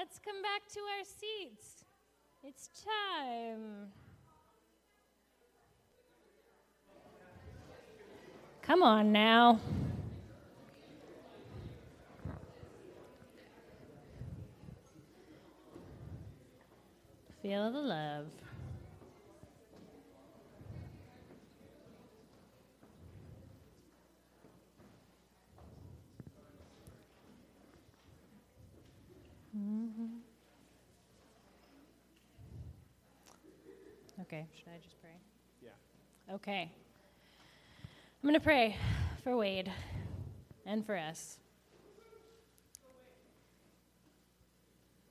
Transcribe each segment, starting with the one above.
let's come back to our seats. It's time. Come on now. Feel the love. Mm-hmm. Okay, should I just pray? Yeah. Okay. I'm going to pray for Wade and for us.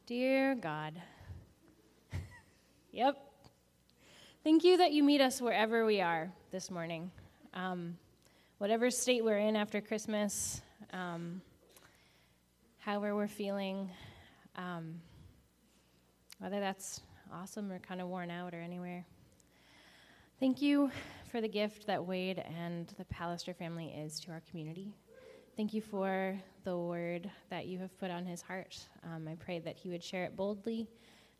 Dear God, yep. Thank you that you meet us wherever we are this morning. Um, whatever state we're in after Christmas, um, however we're feeling, um, whether that's awesome or kind of worn out or anywhere. Thank you for the gift that Wade and the Pallister family is to our community. Thank you for the word that you have put on his heart. Um, I pray that he would share it boldly,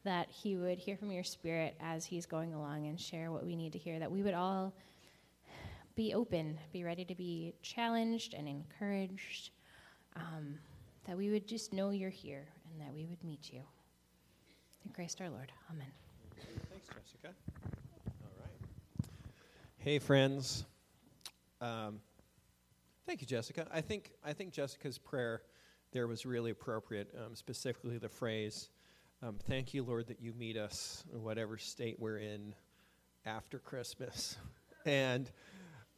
that he would hear from your spirit as he's going along and share what we need to hear, that we would all be open, be ready to be challenged and encouraged, um, that we would just know you're here and that we would meet you. In Christ our Lord. Amen. Thanks, Jessica. All right. Hey, friends. Um, thank you, Jessica. I think I think Jessica's prayer there was really appropriate. Um, specifically, the phrase, um, "Thank you, Lord, that you meet us in whatever state we're in after Christmas," and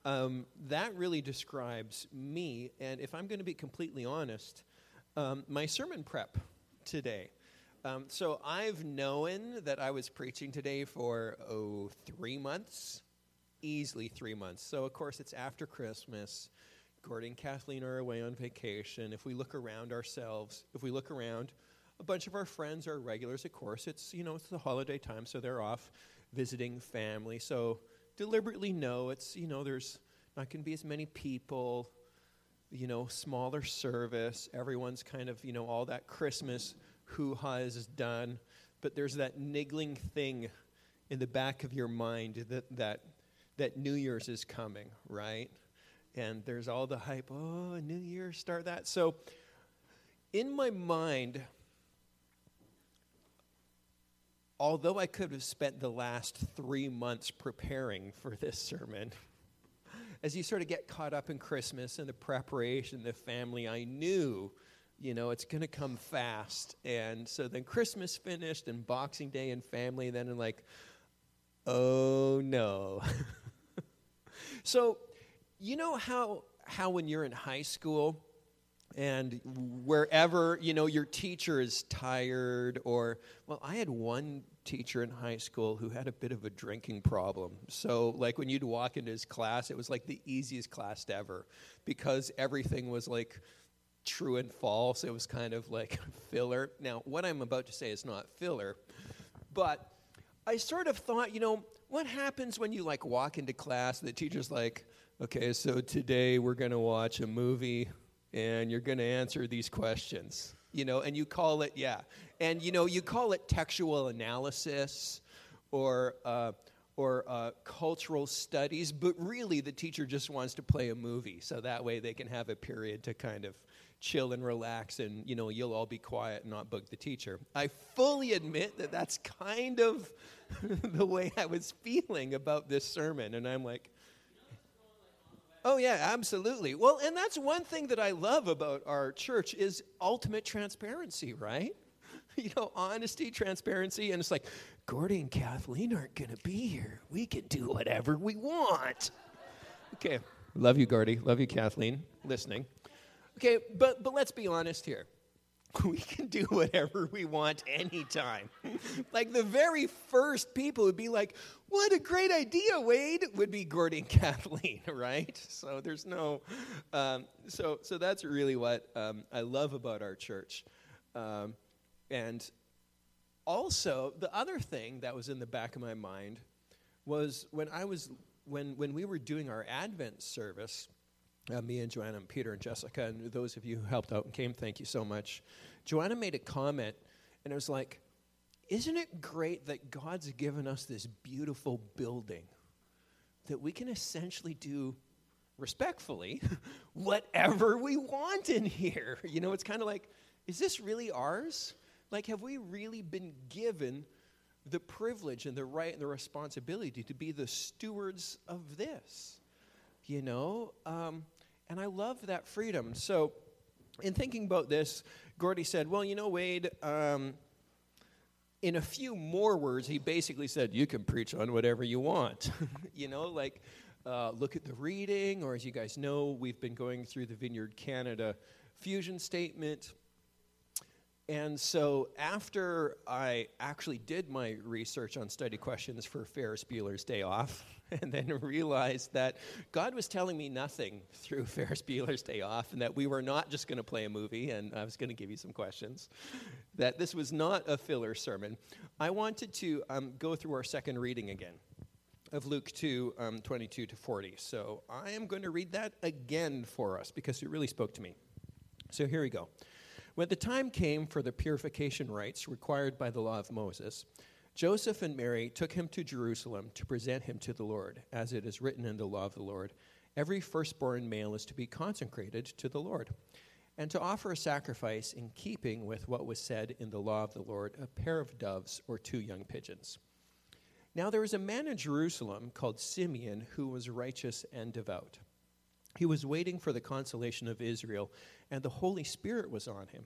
um, that really describes me. And if I'm going to be completely honest, um, my sermon prep today. Um, so I've known that I was preaching today for, oh, three months, easily three months. So, of course, it's after Christmas. Gordon and Kathleen are away on vacation. If we look around ourselves, if we look around, a bunch of our friends are regulars, of course. It's, you know, it's the holiday time, so they're off visiting family. So, deliberately know it's, you know, there's not going to be as many people, you know, smaller service. Everyone's kind of, you know, all that Christmas hoo ha is done, but there's that niggling thing in the back of your mind that, that, that New Year's is coming, right? And there's all the hype, oh, New Year, start that. So in my mind, although I could have spent the last three months preparing for this sermon, as you sort of get caught up in Christmas and the preparation, the family, I knew you know, it's going to come fast. And so then Christmas finished and Boxing Day and family, then I'm like, oh no. so, you know how, how when you're in high school, and wherever you know your teacher is tired or well i had one teacher in high school who had a bit of a drinking problem so like when you'd walk into his class it was like the easiest class ever because everything was like true and false. It was kind of like filler. Now, what I'm about to say is not filler, but I sort of thought, you know, what happens when you like walk into class and the teacher's like, okay, so today we're going to watch a movie and you're going to answer these questions, you know, and you call it, yeah, and you know, you call it textual analysis or, uh, or uh, cultural studies, but really the teacher just wants to play a movie so that way they can have a period to kind of chill and relax and you know you'll all be quiet and not bug the teacher. I fully admit that that's kind of the way i was feeling about this sermon and i'm like oh yeah absolutely. Well and that's one thing that i love about our church is ultimate transparency right? You know honesty transparency and it's like gordy and kathleen aren't going to be here. We can do whatever we want. Okay love you gordy. Love you kathleen. Listening. Okay, but, but let's be honest here. We can do whatever we want anytime. like the very first people would be like, What a great idea, Wade, would be Gordy and Kathleen, right? So there's no, um, so, so that's really what um, I love about our church. Um, and also, the other thing that was in the back of my mind was when I was, when, when we were doing our Advent service, uh, me and Joanna and Peter and Jessica, and those of you who helped out and came, thank you so much. Joanna made a comment, And it was like, isn't it great that God's given us this beautiful building that we can essentially do respectfully whatever we want in here? You know, it's kind of like, is this really ours? Like, have we really been given the privilege and the right and the responsibility to be the stewards of this? You know? Um, and I love that freedom. So, in thinking about this, Gordy said, Well, you know, Wade, um, in a few more words, he basically said, You can preach on whatever you want. you know, like, uh, look at the reading, or as you guys know, we've been going through the Vineyard Canada fusion statement. And so, after I actually did my research on study questions for Ferris Bueller's Day Off, and then realized that God was telling me nothing through Ferris Bueller's Day Off, and that we were not just going to play a movie, and I was going to give you some questions, that this was not a filler sermon, I wanted to um, go through our second reading again of Luke 2 um, 22 to 40. So, I am going to read that again for us because it really spoke to me. So, here we go. When the time came for the purification rites required by the law of Moses, Joseph and Mary took him to Jerusalem to present him to the Lord, as it is written in the law of the Lord. Every firstborn male is to be consecrated to the Lord, and to offer a sacrifice in keeping with what was said in the law of the Lord a pair of doves or two young pigeons. Now there was a man in Jerusalem called Simeon who was righteous and devout. He was waiting for the consolation of Israel, and the Holy Spirit was on him.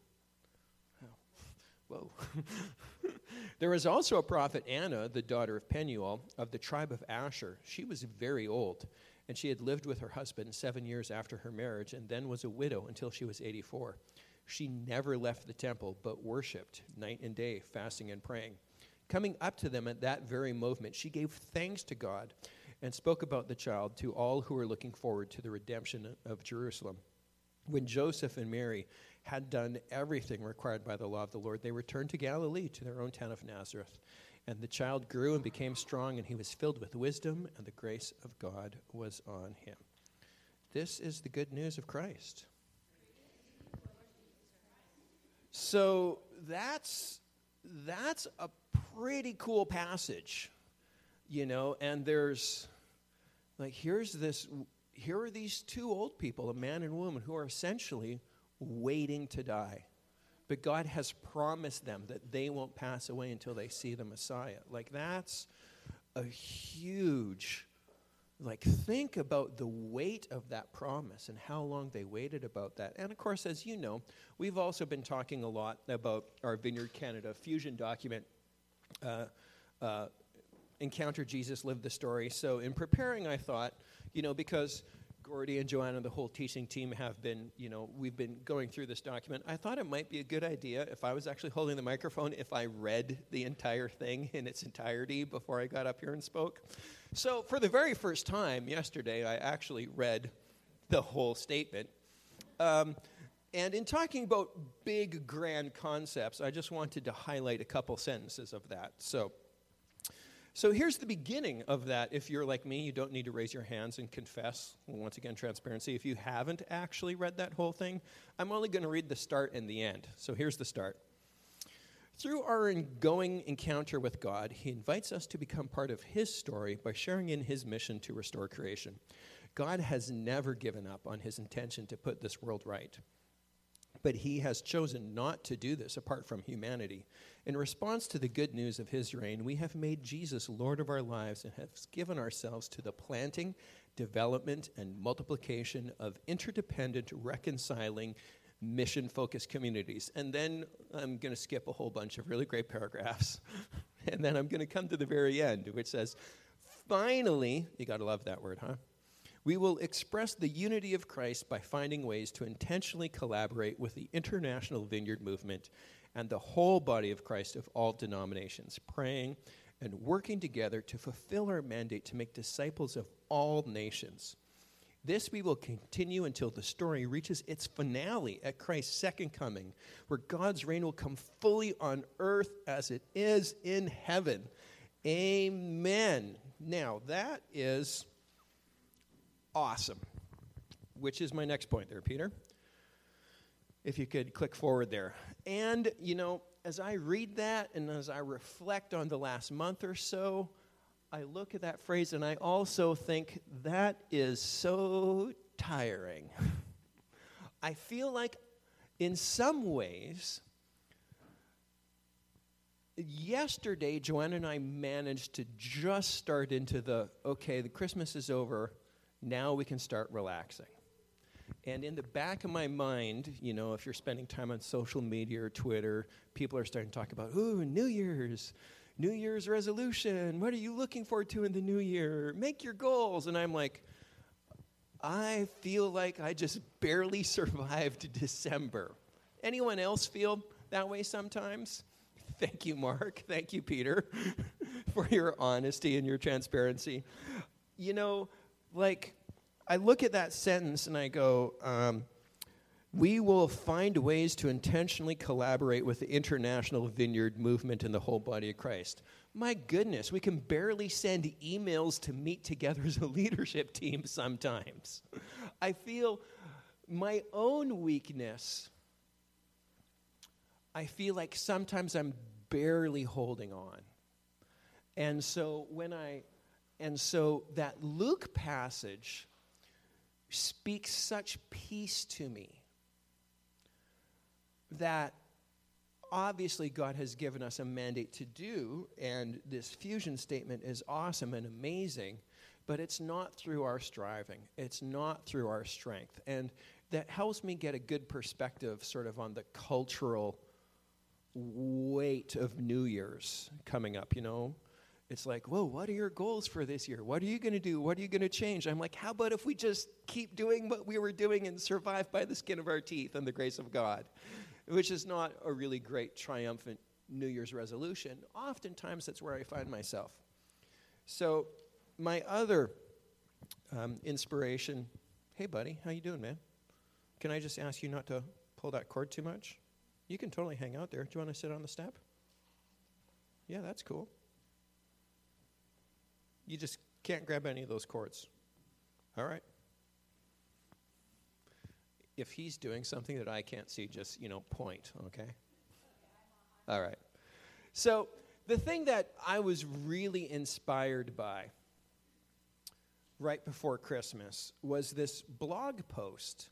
Whoa. there was also a prophet, Anna, the daughter of Penuel, of the tribe of Asher. She was very old, and she had lived with her husband seven years after her marriage, and then was a widow until she was 84. She never left the temple, but worshipped night and day, fasting and praying. Coming up to them at that very moment, she gave thanks to God and spoke about the child to all who were looking forward to the redemption of Jerusalem. When Joseph and Mary had done everything required by the law of the Lord, they returned to Galilee, to their own town of Nazareth. And the child grew and became strong, and he was filled with wisdom, and the grace of God was on him. This is the good news of Christ. So that's that's a pretty cool passage, you know, and there's like here's this here are these two old people, a man and woman, who are essentially waiting to die. But God has promised them that they won't pass away until they see the Messiah. Like, that's a huge, like, think about the weight of that promise and how long they waited about that. And of course, as you know, we've also been talking a lot about our Vineyard Canada fusion document. Uh, uh, Encounter Jesus, Live the Story. So, in preparing, I thought, you know, because Gordy and Joanna the whole teaching team have been, you know, we've been going through this document. I thought it might be a good idea if I was actually holding the microphone if I read the entire thing in its entirety before I got up here and spoke. So, for the very first time yesterday, I actually read the whole statement. Um, and in talking about big, grand concepts, I just wanted to highlight a couple sentences of that. So, so here's the beginning of that. If you're like me, you don't need to raise your hands and confess. Once again, transparency. If you haven't actually read that whole thing, I'm only going to read the start and the end. So here's the start. Through our ongoing encounter with God, He invites us to become part of His story by sharing in His mission to restore creation. God has never given up on His intention to put this world right. But he has chosen not to do this apart from humanity. In response to the good news of his reign, we have made Jesus Lord of our lives and have given ourselves to the planting, development, and multiplication of interdependent, reconciling, mission focused communities. And then I'm going to skip a whole bunch of really great paragraphs. and then I'm going to come to the very end, which says, finally, you got to love that word, huh? We will express the unity of Christ by finding ways to intentionally collaborate with the international vineyard movement and the whole body of Christ of all denominations, praying and working together to fulfill our mandate to make disciples of all nations. This we will continue until the story reaches its finale at Christ's second coming, where God's reign will come fully on earth as it is in heaven. Amen. Now, that is awesome, which is my next point there, Peter. If you could click forward there. And, you know, as I read that and as I reflect on the last month or so, I look at that phrase and I also think that is so tiring. I feel like, in some ways, yesterday, Joanna and I managed to just start into the okay, the Christmas is over, now we can start relaxing. And in the back of my mind, you know, if you're spending time on social media or Twitter, people are starting to talk about, ooh, New Year's, New Year's resolution. What are you looking forward to in the new year? Make your goals. And I'm like, I feel like I just barely survived December. Anyone else feel that way sometimes? Thank you, Mark. Thank you, Peter, for your honesty and your transparency. You know, like, I look at that sentence and I go, um, we will find ways to intentionally collaborate with the international vineyard movement and the whole body of Christ. My goodness, we can barely send emails to meet together as a leadership team sometimes. I feel my own weakness. I feel like sometimes I'm barely holding on. And so when I and so that Luke passage speaks such peace to me that obviously God has given us a mandate to do, and this fusion statement is awesome and amazing, but it's not through our striving, it's not through our strength. And that helps me get a good perspective sort of on the cultural weight of New Year's coming up, you know? It's like, whoa, what are your goals for this year? What are you going to do? What are you going to change? I'm like, how about if we just keep doing what we were doing and survive by the skin of our teeth and the grace of God? which is not a really great triumphant New Year's resolution. Oftentimes, that's where I find myself. So, my other um, inspiration. Hey, buddy, how you doing, man? Can I just ask you not to pull that cord too much? You can totally hang out there. Do you want to sit on the step? Yeah, that's cool. You just can't grab any of those cords. All right if he's doing something that I can't see, just, you know, point, okay? All right. So, the thing that I was really inspired by right before Christmas was this blog post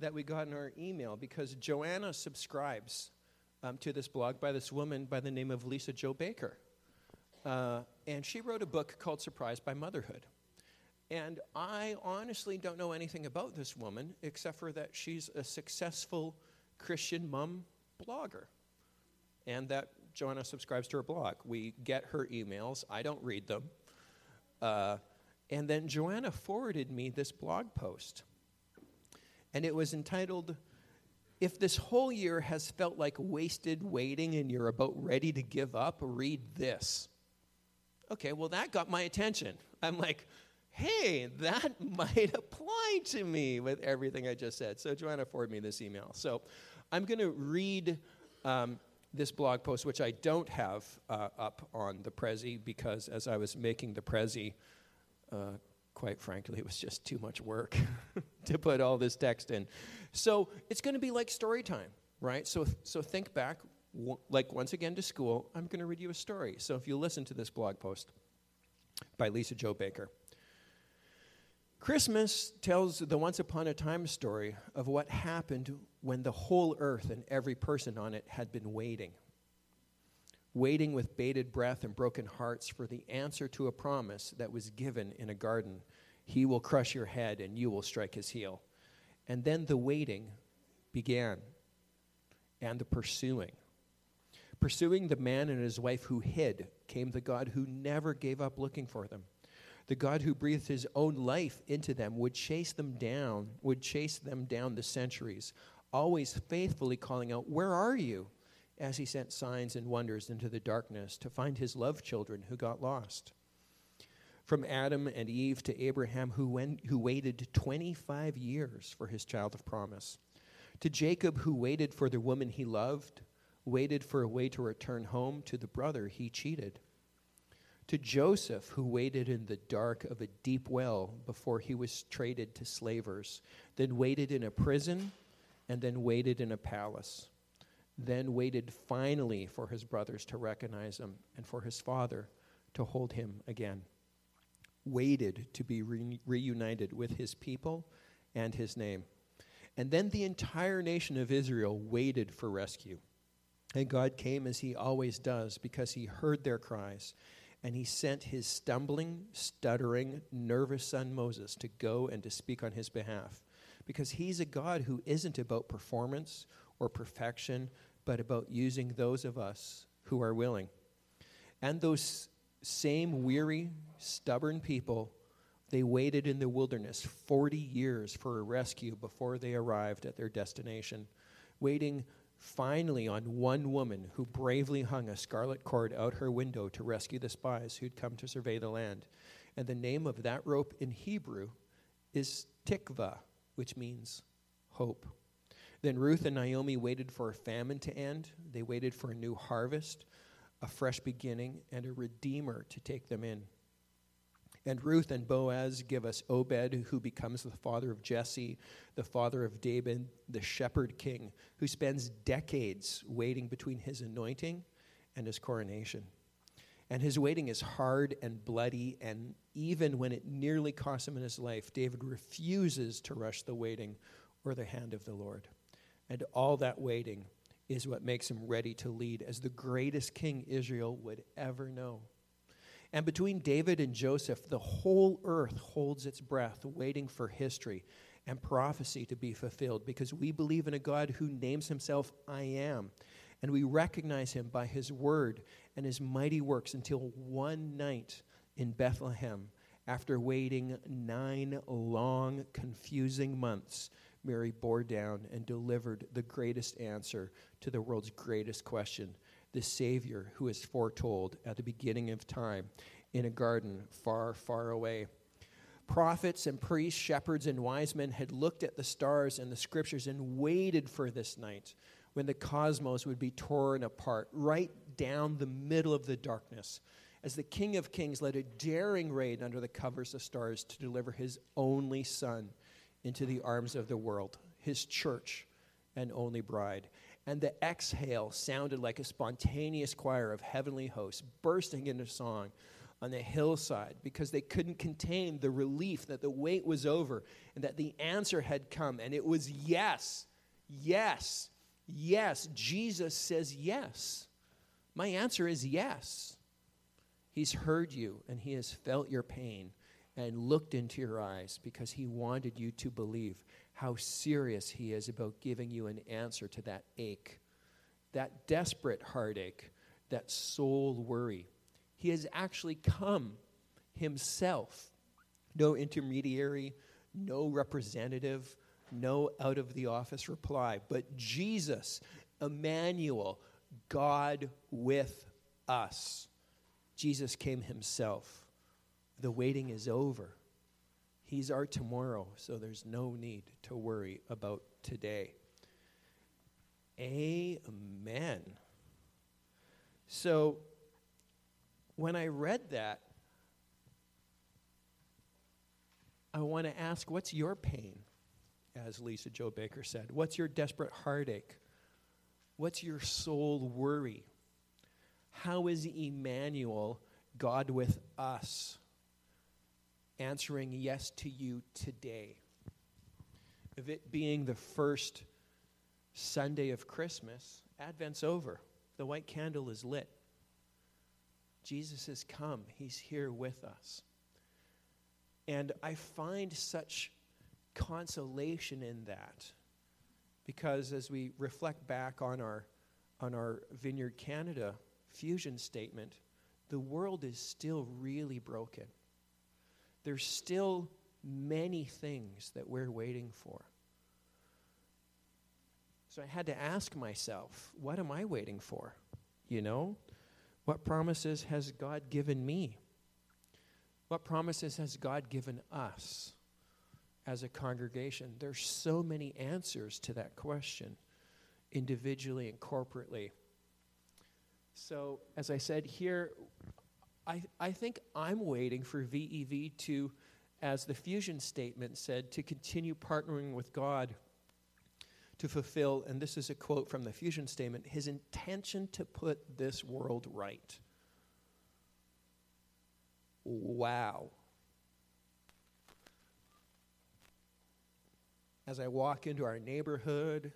that we got in our email because Joanna subscribes um, to this blog by this woman by the name of Lisa-Jo Baker. Uh, and she wrote a book called Surprised by Motherhood. And I honestly don't know anything about this woman except for that she's a successful Christian mom blogger and that Joanna subscribes to her blog. We get her emails, I don't read them. Uh, and then Joanna forwarded me this blog post. And it was entitled, If This Whole Year Has Felt Like Wasted Waiting and You're About Ready to Give Up, read this. Okay, well, that got my attention. I'm like, hey, that might apply to me with everything I just said. So Joanna forwarded me this email. So I'm going to read um, this blog post, which I don't have uh, up on the Prezi because as I was making the Prezi, uh, quite frankly, it was just too much work to put all this text in. So it's going to be like story time, right? So, so think back, like once again to school, I'm going to read you a story. So if you listen to this blog post by Lisa-Jo Baker. Christmas tells the once upon a time story of what happened when the whole earth and every person on it had been waiting. Waiting with bated breath and broken hearts for the answer to a promise that was given in a garden. He will crush your head and you will strike his heel. And then the waiting began and the pursuing. Pursuing the man and his wife who hid came the God who never gave up looking for them. The God who breathed his own life into them would chase them down, would chase them down the centuries, always faithfully calling out, Where are you? as he sent signs and wonders into the darkness to find his love children who got lost. From Adam and Eve to Abraham, who, went, who waited 25 years for his child of promise, to Jacob, who waited for the woman he loved, waited for a way to return home to the brother he cheated to Joseph, who waited in the dark of a deep well before he was traded to slavers, then waited in a prison, and then waited in a palace, then waited finally for his brothers to recognize him and for his father to hold him again. Waited to be re- reunited with his people and his name. And then the entire nation of Israel waited for rescue. And God came as he always does because he heard their cries and he sent his stumbling, stuttering, nervous son Moses to go and to speak on his behalf. Because he's a God who isn't about performance or perfection, but about using those of us who are willing. And those same weary, stubborn people, they waited in the wilderness 40 years for a rescue before they arrived at their destination, waiting finally on one woman who bravely hung a scarlet cord out her window to rescue the spies who'd come to survey the land. And the name of that rope in Hebrew is Tikva, which means hope. Then Ruth and Naomi waited for a famine to end. They waited for a new harvest, a fresh beginning, and a redeemer to take them in. And Ruth and Boaz give us Obed, who becomes the father of Jesse, the father of David, the shepherd king, who spends decades waiting between his anointing and his coronation. And his waiting is hard and bloody, and even when it nearly costs him his life, David refuses to rush the waiting or the hand of the Lord. And all that waiting is what makes him ready to lead as the greatest king Israel would ever know. And between David and Joseph, the whole earth holds its breath, waiting for history and prophecy to be fulfilled because we believe in a God who names himself I am. And we recognize him by his word and his mighty works until one night in Bethlehem, after waiting nine long, confusing months, Mary bore down and delivered the greatest answer to the world's greatest question the Savior who is foretold at the beginning of time in a garden far, far away. Prophets and priests, shepherds and wise men had looked at the stars and the scriptures and waited for this night when the cosmos would be torn apart right down the middle of the darkness as the King of Kings led a daring raid under the covers of stars to deliver his only Son into the arms of the world, his church and only bride and the exhale sounded like a spontaneous choir of heavenly hosts bursting into song on the hillside because they couldn't contain the relief that the wait was over and that the answer had come. And it was yes, yes, yes. Jesus says yes. My answer is yes. He's heard you and he has felt your pain and looked into your eyes because he wanted you to believe how serious He is about giving you an answer to that ache, that desperate heartache, that soul worry. He has actually come Himself. No intermediary, no representative, no out of the office reply, but Jesus, Emmanuel, God with us. Jesus came Himself. The waiting is over. He's our tomorrow, so there's no need to worry about today. Amen. So, when I read that, I want to ask what's your pain, as Lisa-Jo Baker said? What's your desperate heartache? What's your soul worry? How is Emmanuel, God with us? Answering yes to you today. Of it being the first Sunday of Christmas, Advent's over. The white candle is lit. Jesus has come, He's here with us. And I find such consolation in that because as we reflect back on our, on our Vineyard Canada fusion statement, the world is still really broken. There's still many things that we're waiting for. So I had to ask myself, what am I waiting for? You know? What promises has God given me? What promises has God given us as a congregation? There's so many answers to that question, individually and corporately. So, as I said here, I, I think I'm waiting for VEV to, as the fusion statement said, to continue partnering with God to fulfill, and this is a quote from the fusion statement, his intention to put this world right. Wow. As I walk into our neighborhood,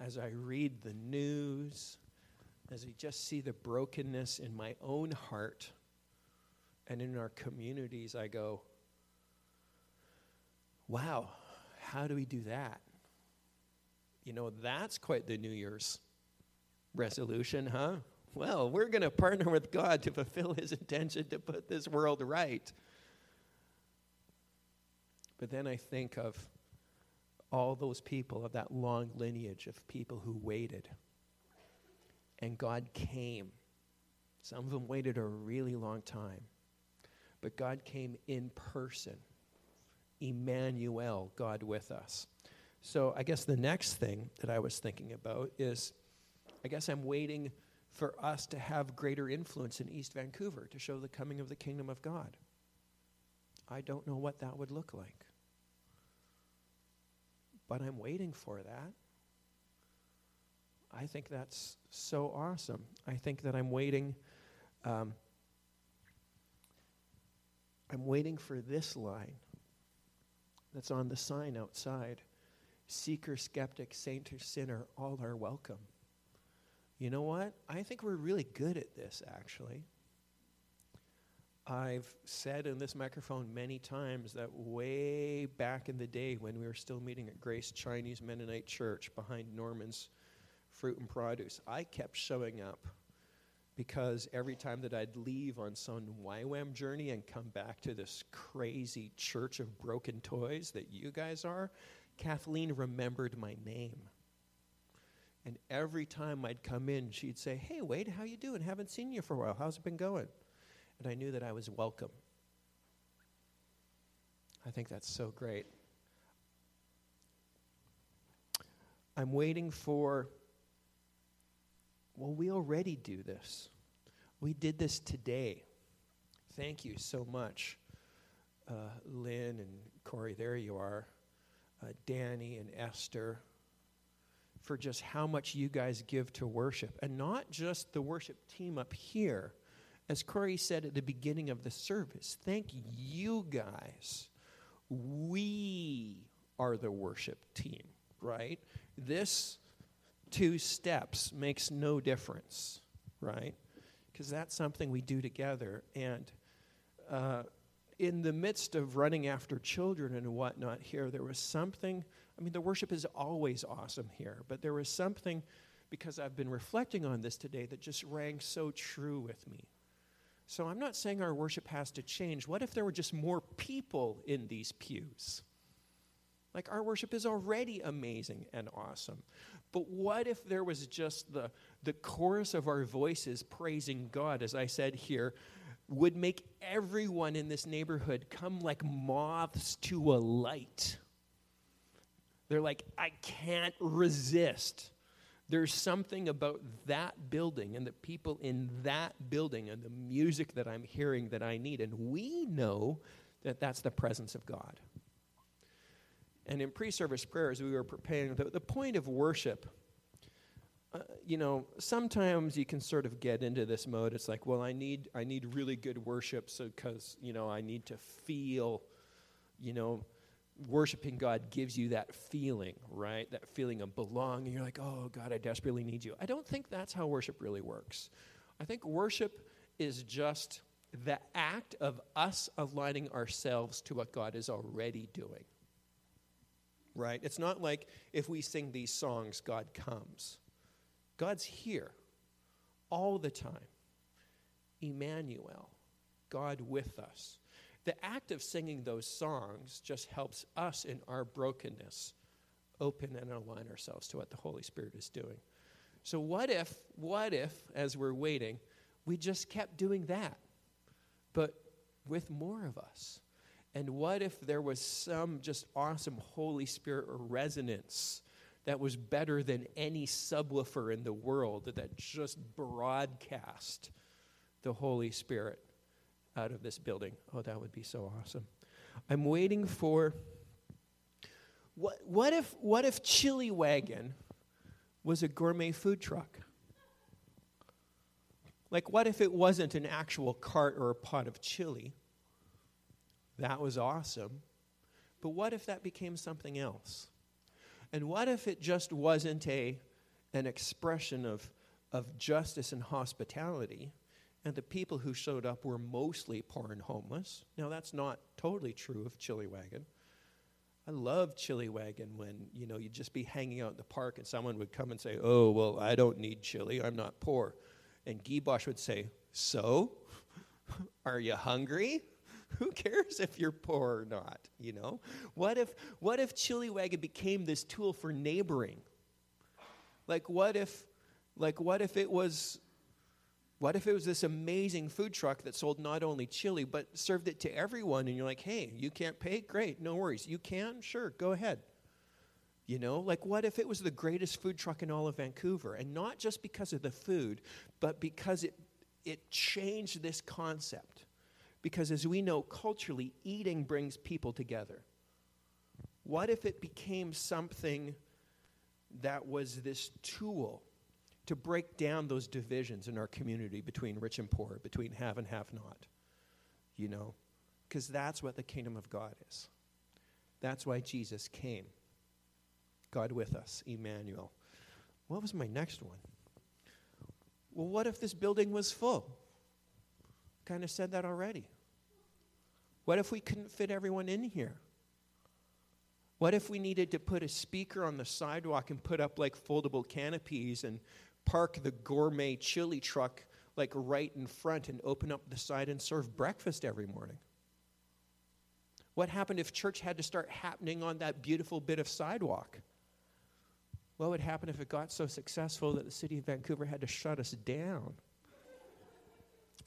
as I read the news, as I just see the brokenness in my own heart and in our communities, I go, wow, how do we do that? You know, that's quite the New Year's resolution, huh? Well, we're going to partner with God to fulfill his intention to put this world right. But then I think of all those people, of that long lineage of people who waited. And God came. Some of them waited a really long time. But God came in person. Emmanuel, God with us. So I guess the next thing that I was thinking about is I guess I'm waiting for us to have greater influence in East Vancouver to show the coming of the kingdom of God. I don't know what that would look like. But I'm waiting for that. I think that's so awesome. I think that I'm waiting. Um, I'm waiting for this line that's on the sign outside seeker, skeptic, saint, or sinner, all are welcome. You know what? I think we're really good at this, actually. I've said in this microphone many times that way back in the day when we were still meeting at Grace Chinese Mennonite Church behind Norman's Fruit and Produce, I kept showing up because every time that I'd leave on some YWAM journey and come back to this crazy church of broken toys that you guys are, Kathleen remembered my name. And every time I'd come in, she'd say, Hey, Wade, how you doing? Haven't seen you for a while. How's it been going? And I knew that I was welcome. I think that's so great. I'm waiting for, well, we already do this. We did this today. Thank you so much, uh, Lynn and Corey. There you are uh, Danny and Esther for just how much you guys give to worship. And not just the worship team up here. As Corey said at the beginning of the service, thank you guys. We are the worship team, right? This two steps makes no difference, right? Because that's something we do together. And uh, in the midst of running after children and whatnot here, there was something. I mean, the worship is always awesome here, but there was something because I've been reflecting on this today that just rang so true with me. So I'm not saying our worship has to change. What if there were just more people in these pews? Like our worship is already amazing and awesome. But what if there was just the, the chorus of our voices praising God, as I said here, would make everyone in this neighborhood come like moths to a light. They're like, I can't resist. There's something about that building and the people in that building and the music that I'm hearing that I need. And we know that that's the presence of God. And in pre service prayers, we were preparing the, the point of worship. uh, you know, sometimes you can sort of get into this mode. It's like, well, I need, I need really good worship, so because you know, I need to feel, you know, worshiping God gives you that feeling, right? That feeling of belonging. You're like, oh God, I desperately need you. I don't think that's how worship really works. I think worship is just the act of us aligning ourselves to what God is already doing. Right? It's not like if we sing these songs, God comes. God's here all the time. Emmanuel, God with us. The act of singing those songs just helps us in our brokenness open and align ourselves to what the Holy Spirit is doing. So, what if, what if, as we're waiting, we just kept doing that, but with more of us? And what if there was some just awesome Holy Spirit resonance that was better than any subwoofer in the world that just broadcast the Holy Spirit out of this building. Oh, that would be so awesome. I'm waiting for what, what if what if Chili Wagon was a gourmet food truck? Like what if it wasn't an actual cart or a pot of chili? That was awesome. But what if that became something else? And what if it just wasn't a, an expression of, of justice and hospitality, and the people who showed up were mostly poor and homeless? Now, that's not totally true of Chili Wagon. I love Chili Wagon when, you know, you'd just be hanging out in the park and someone would come and say, oh, well, I don't need chili, I'm not poor. And Guy Bosch would say, so? Are you hungry? who cares if you're poor or not you know? What if what if chili wagon became this tool for neighboring? Like what if like what if it was what if it was this amazing food truck that sold not only chili but served it to everyone and you're like hey you can't pay? Great no worries. You can? Sure go ahead. You know like what if it was the greatest food truck in all of vancouver? And not just because of the food but because it it changed this concept because as we know culturally, eating brings people together. What if it became something that was this tool to break down those divisions in our community between rich and poor, between have and have not? You know, because that's what the kingdom of God is. That's why Jesus came. God with us, Emmanuel. What was my next one? Well, what if this building was full? Kind of said that already. What if we couldn't fit everyone in here? What if we needed to put a speaker on the sidewalk and put up like foldable canopies and park the gourmet chili truck like right in front and open up the side and serve breakfast every morning? What happened if church had to start happening on that beautiful bit of sidewalk? What would happen if it got so successful that the city of Vancouver had to shut us down?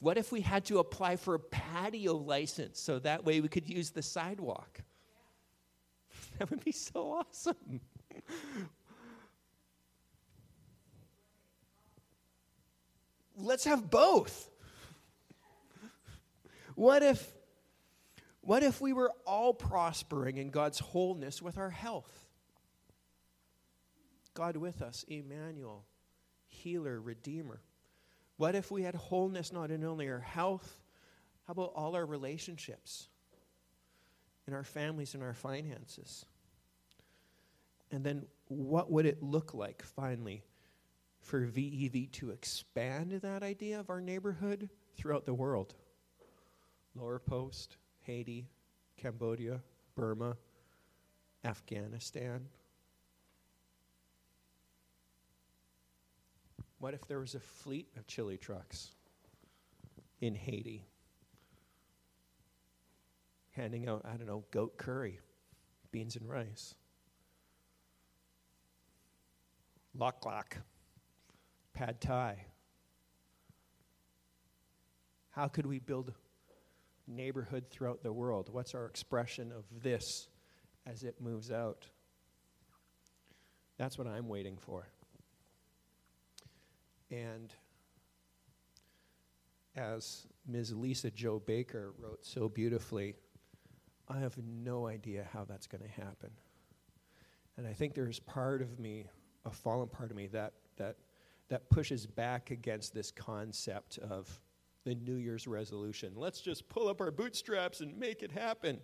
What if we had to apply for a patio license so that way we could use the sidewalk? That would be so awesome. Let's have both. What if what if we were all prospering in God's wholeness with our health? God with us, Emmanuel, healer, redeemer. What if we had wholeness not in only our health, how about all our relationships, in our families and our finances? And then what would it look like, finally, for VEV to expand that idea of our neighborhood throughout the world? Lower Post, Haiti, Cambodia, Burma, Afghanistan, What if there was a fleet of chili trucks in Haiti handing out, I don't know, goat curry, beans and rice? Lok lok, pad thai. How could we build neighborhood throughout the world? What's our expression of this as it moves out? That's what I'm waiting for. And as Ms. Lisa Jo Baker wrote so beautifully, I have no idea how that's going to happen. And I think there's part of me, a fallen part of me, that, that that pushes back against this concept of the New Year's resolution. Let's just pull up our bootstraps and make it happen.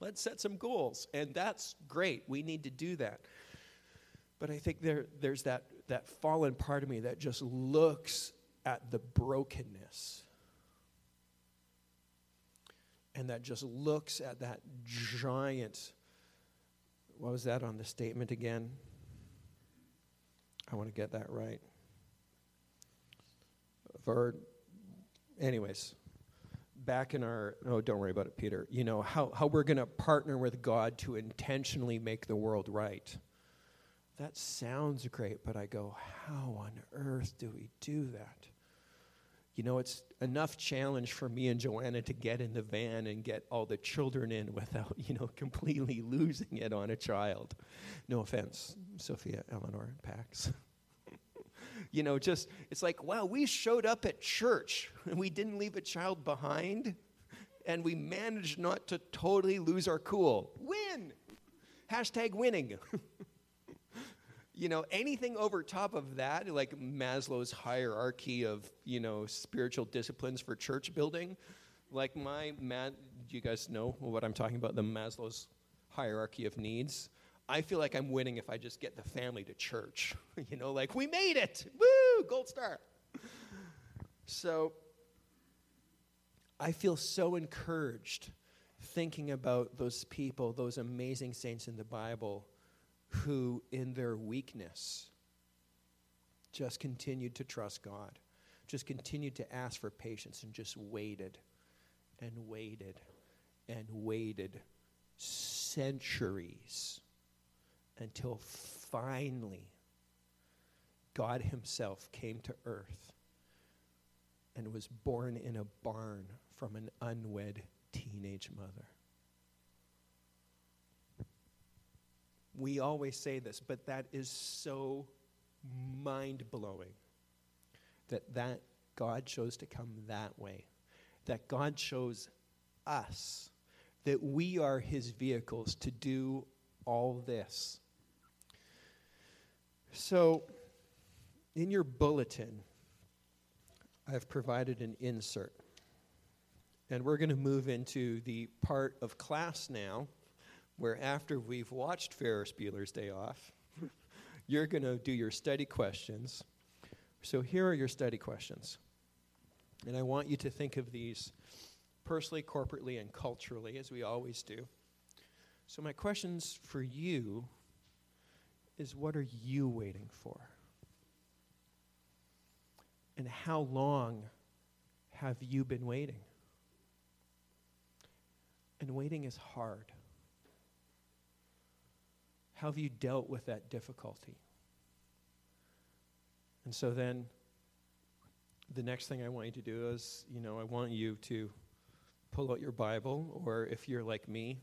Let's set some goals. And that's great. We need to do that. But I think there, there's that, that fallen part of me that just looks at the brokenness and that just looks at that giant. What was that on the statement again? I want to get that right. For, anyways, back in our, oh, don't worry about it, Peter. You know, how, how we're going to partner with God to intentionally make the world right. That sounds great, but I go, how on earth do we do that? You know, it's enough challenge for me and Joanna to get in the van and get all the children in without, you know, completely losing it on a child. No offense, Sophia, Eleanor, Pax. you know, just, it's like, wow, we showed up at church and we didn't leave a child behind and we managed not to totally lose our cool. Win! Hashtag winning. You know, anything over top of that, like Maslow's hierarchy of, you know, spiritual disciplines for church building, like my, do you guys know what I'm talking about? The Maslow's hierarchy of needs. I feel like I'm winning if I just get the family to church. you know, like, we made it! Woo! Gold star. So, I feel so encouraged thinking about those people, those amazing saints in the Bible who, in their weakness, just continued to trust God, just continued to ask for patience, and just waited and waited and waited centuries until finally God Himself came to earth and was born in a barn from an unwed teenage mother. We always say this, but that is so mind blowing that that God chose to come that way. That God chose us, that we are his vehicles to do all this. So, in your bulletin, I've provided an insert. And we're going to move into the part of class now where after we've watched Ferris Bueller's Day Off, you're going to do your study questions. So here are your study questions. And I want you to think of these personally, corporately, and culturally, as we always do. So, my questions for you is what are you waiting for? And how long have you been waiting? And waiting is hard. How have you dealt with that difficulty? And so then the next thing I want you to do is, you know, I want you to pull out your Bible, or if you're like me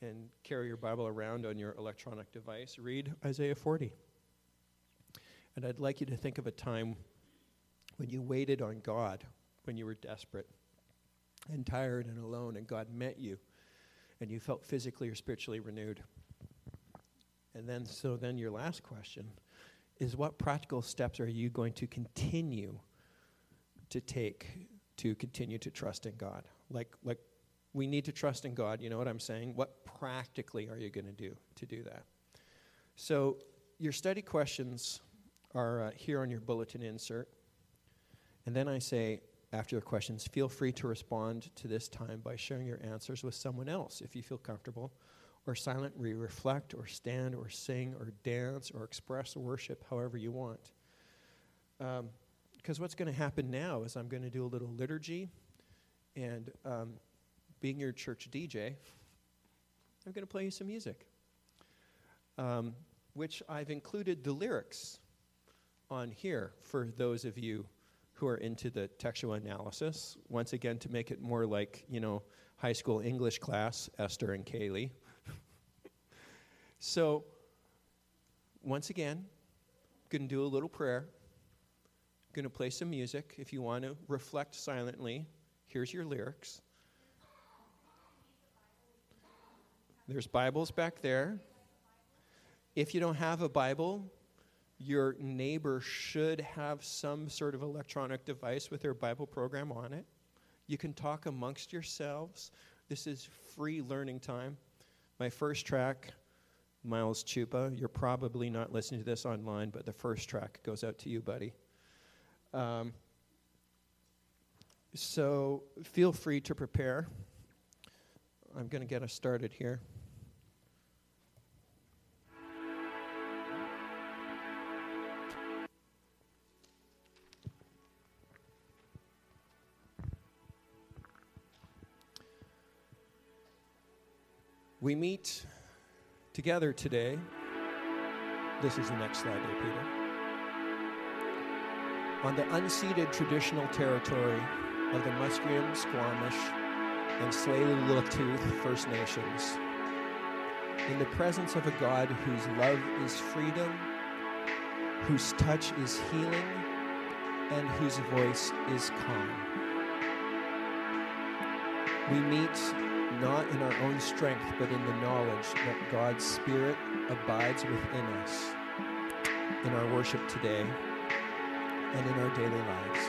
and carry your Bible around on your electronic device, read Isaiah 40. And I'd like you to think of a time when you waited on God, when you were desperate and tired and alone, and God met you, and you felt physically or spiritually renewed. And then, so then your last question is what practical steps are you going to continue to take to continue to trust in God? Like, like we need to trust in God, you know what I'm saying? What practically are you going to do to do that? So, your study questions are uh, here on your bulletin insert. And then I say, after the questions, feel free to respond to this time by sharing your answers with someone else if you feel comfortable or silent, where you reflect or stand or sing or dance or express worship however you want. Because um, what's going to happen now is I'm going to do a little liturgy, and um, being your church DJ, I'm going to play you some music, um, which I've included the lyrics on here for those of you who are into the textual analysis. Once again, to make it more like, you know, high school English class, Esther and Kaylee. So, once again, going to do a little prayer. Going to play some music. If you want to reflect silently, here's your lyrics. There's Bibles back there. If you don't have a Bible, Your neighbor should have some sort of electronic device with their Bible program on it. You can talk amongst yourselves. This is free learning time. My first track, Miles Chupa, you're probably not listening to this online, but the first track goes out to you, buddy. Um, so feel free to prepare. I'm going to get us started here. We meet together today. This is the next slide there, Peter. On the unceded traditional territory of the Musqueam, Squamish, and Tsleil-Waututh First Nations, in the presence of a God whose love is freedom, whose touch is healing, and whose voice is calm. We meet not in our own strength, but in the knowledge that God's Spirit abides within us in our worship today and in our daily lives.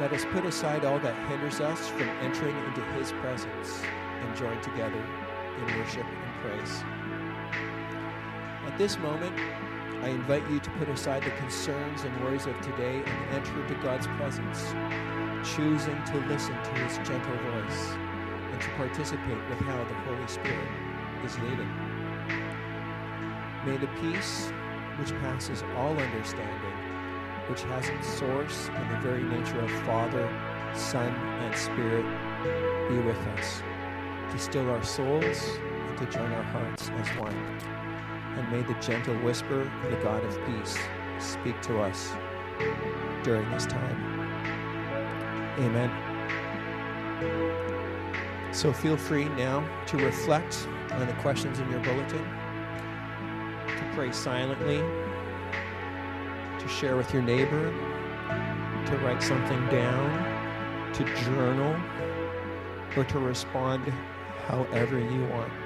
Let us put aside all that hinders us from entering into His presence and join together in worship and praise. At this moment, I invite you to put aside the concerns and worries of today and enter into God's presence, choosing to listen to His gentle voice and to participate with how the Holy Spirit is leading. May the peace which passes all understanding, which has its source in the very nature of Father, Son, and Spirit, be with us, to still our souls and to join our hearts as one. And may the gentle whisper of the God of peace speak to us during this time. Amen. So feel free now to reflect on the questions in your bulletin, to pray silently, to share with your neighbor, to write something down, to journal, or to respond however you want.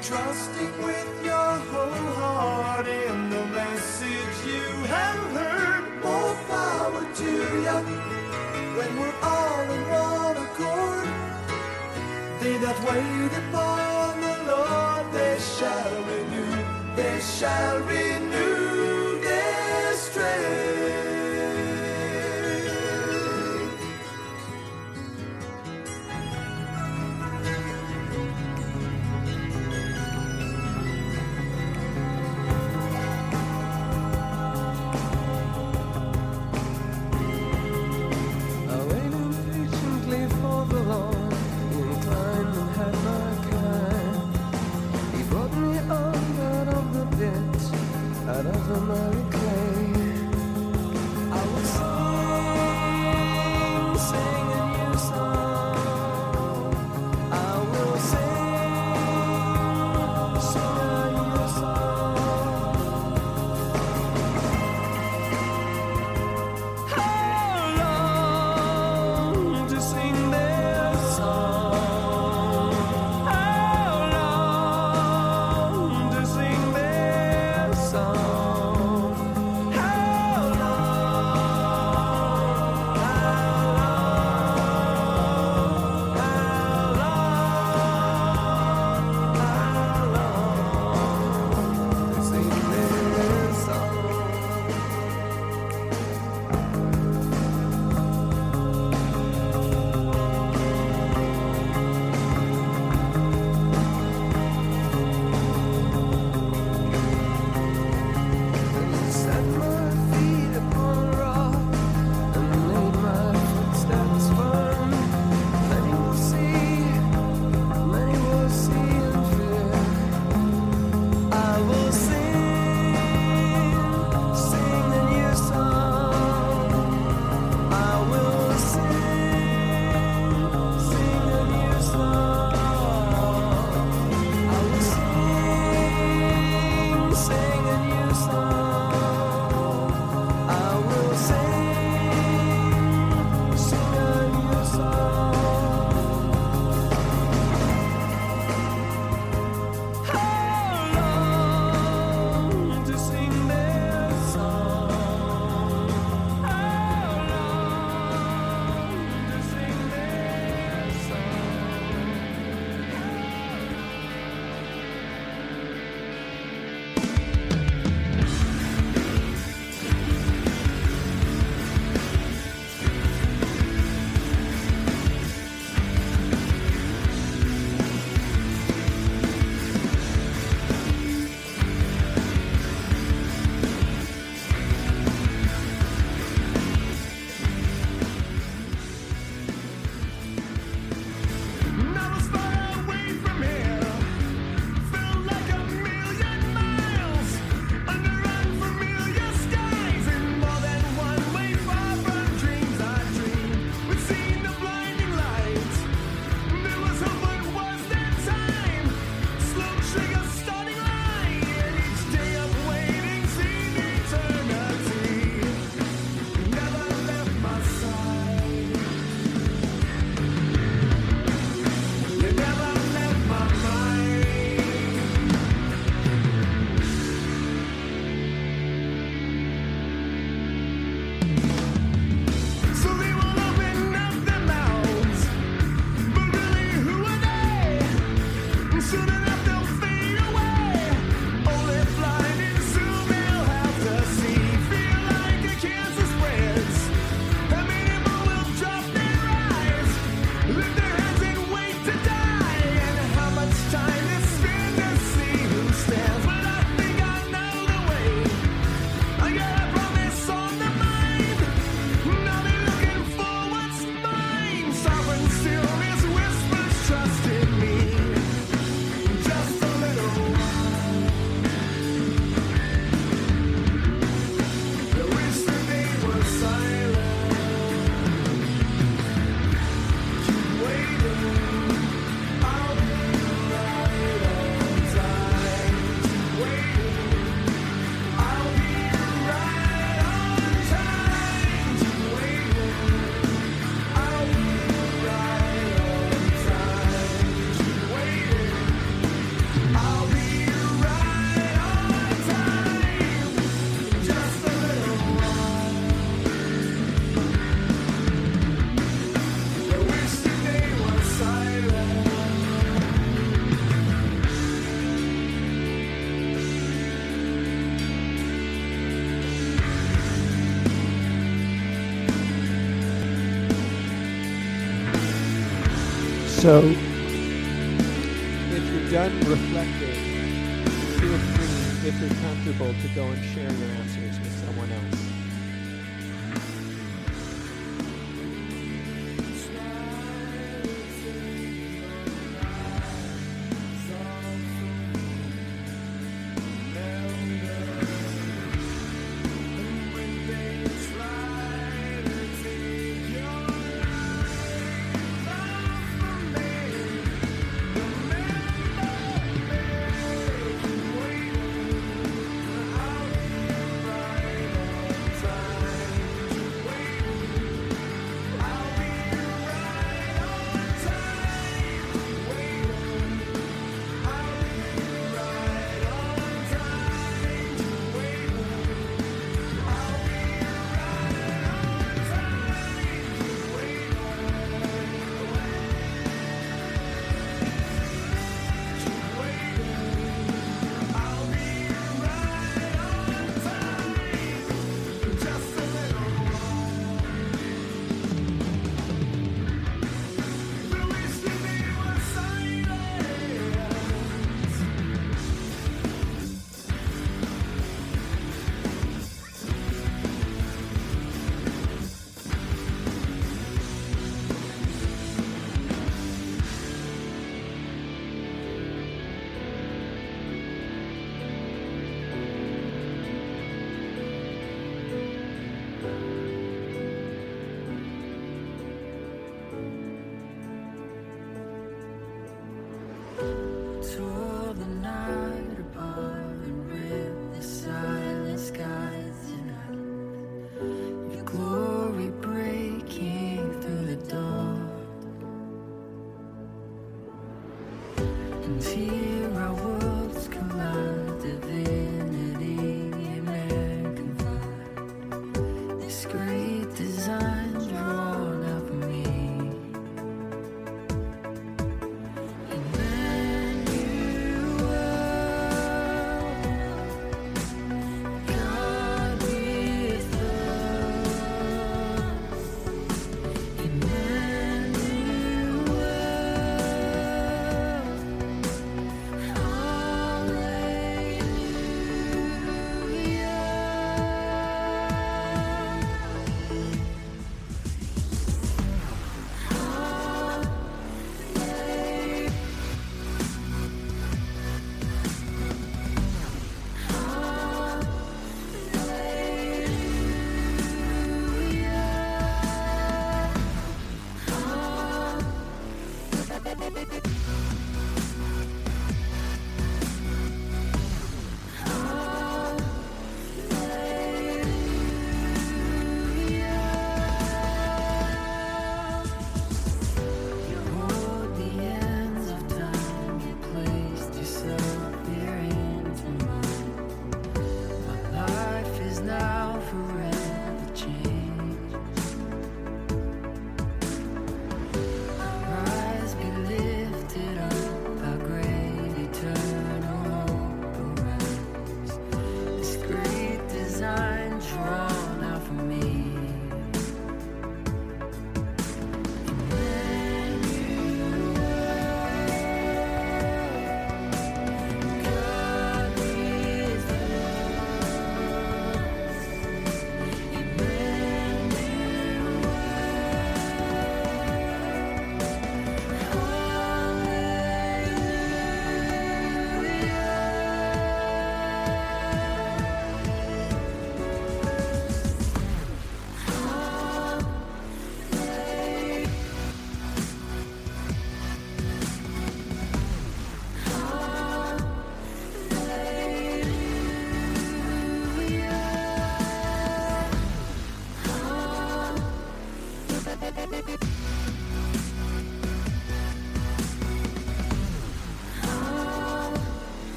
Trusting with your whole heart in the message you have heard. More power to you when we're all in one accord. They that wait upon the Lord, they shall renew, they shall renew. So,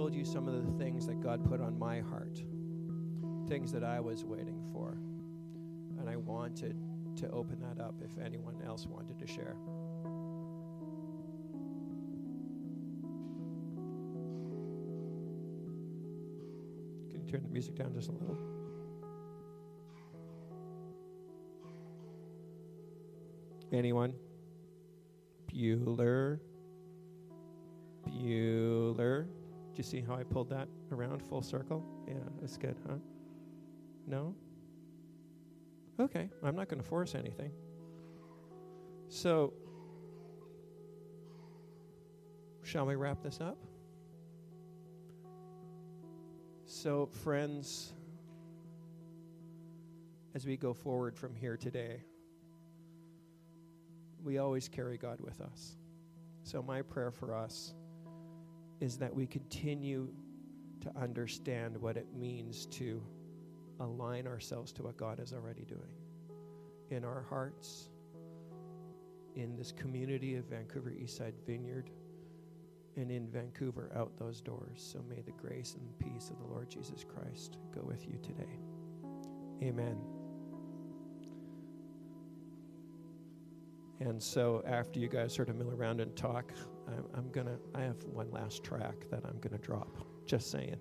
told you some of the things that God put on my heart, things that I was waiting for, and I wanted to open that up if anyone else wanted to share. Can you turn the music down just a little? Anyone? Bueller. Bueller. Do you see how I pulled that around full circle? Yeah, that's good, huh? No? Okay, I'm not going to force anything. So, shall we wrap this up? So, friends, as we go forward from here today, we always carry God with us. So, my prayer for us is that we continue to understand what it means to align ourselves to what God is already doing in our hearts, in this community of Vancouver Eastside Vineyard, and in Vancouver out those doors. So may the grace and peace of the Lord Jesus Christ go with you today. Amen. And so after you guys sort of mill around and talk, I'm, I'm going to, I have one last track that I'm going to drop. Just saying.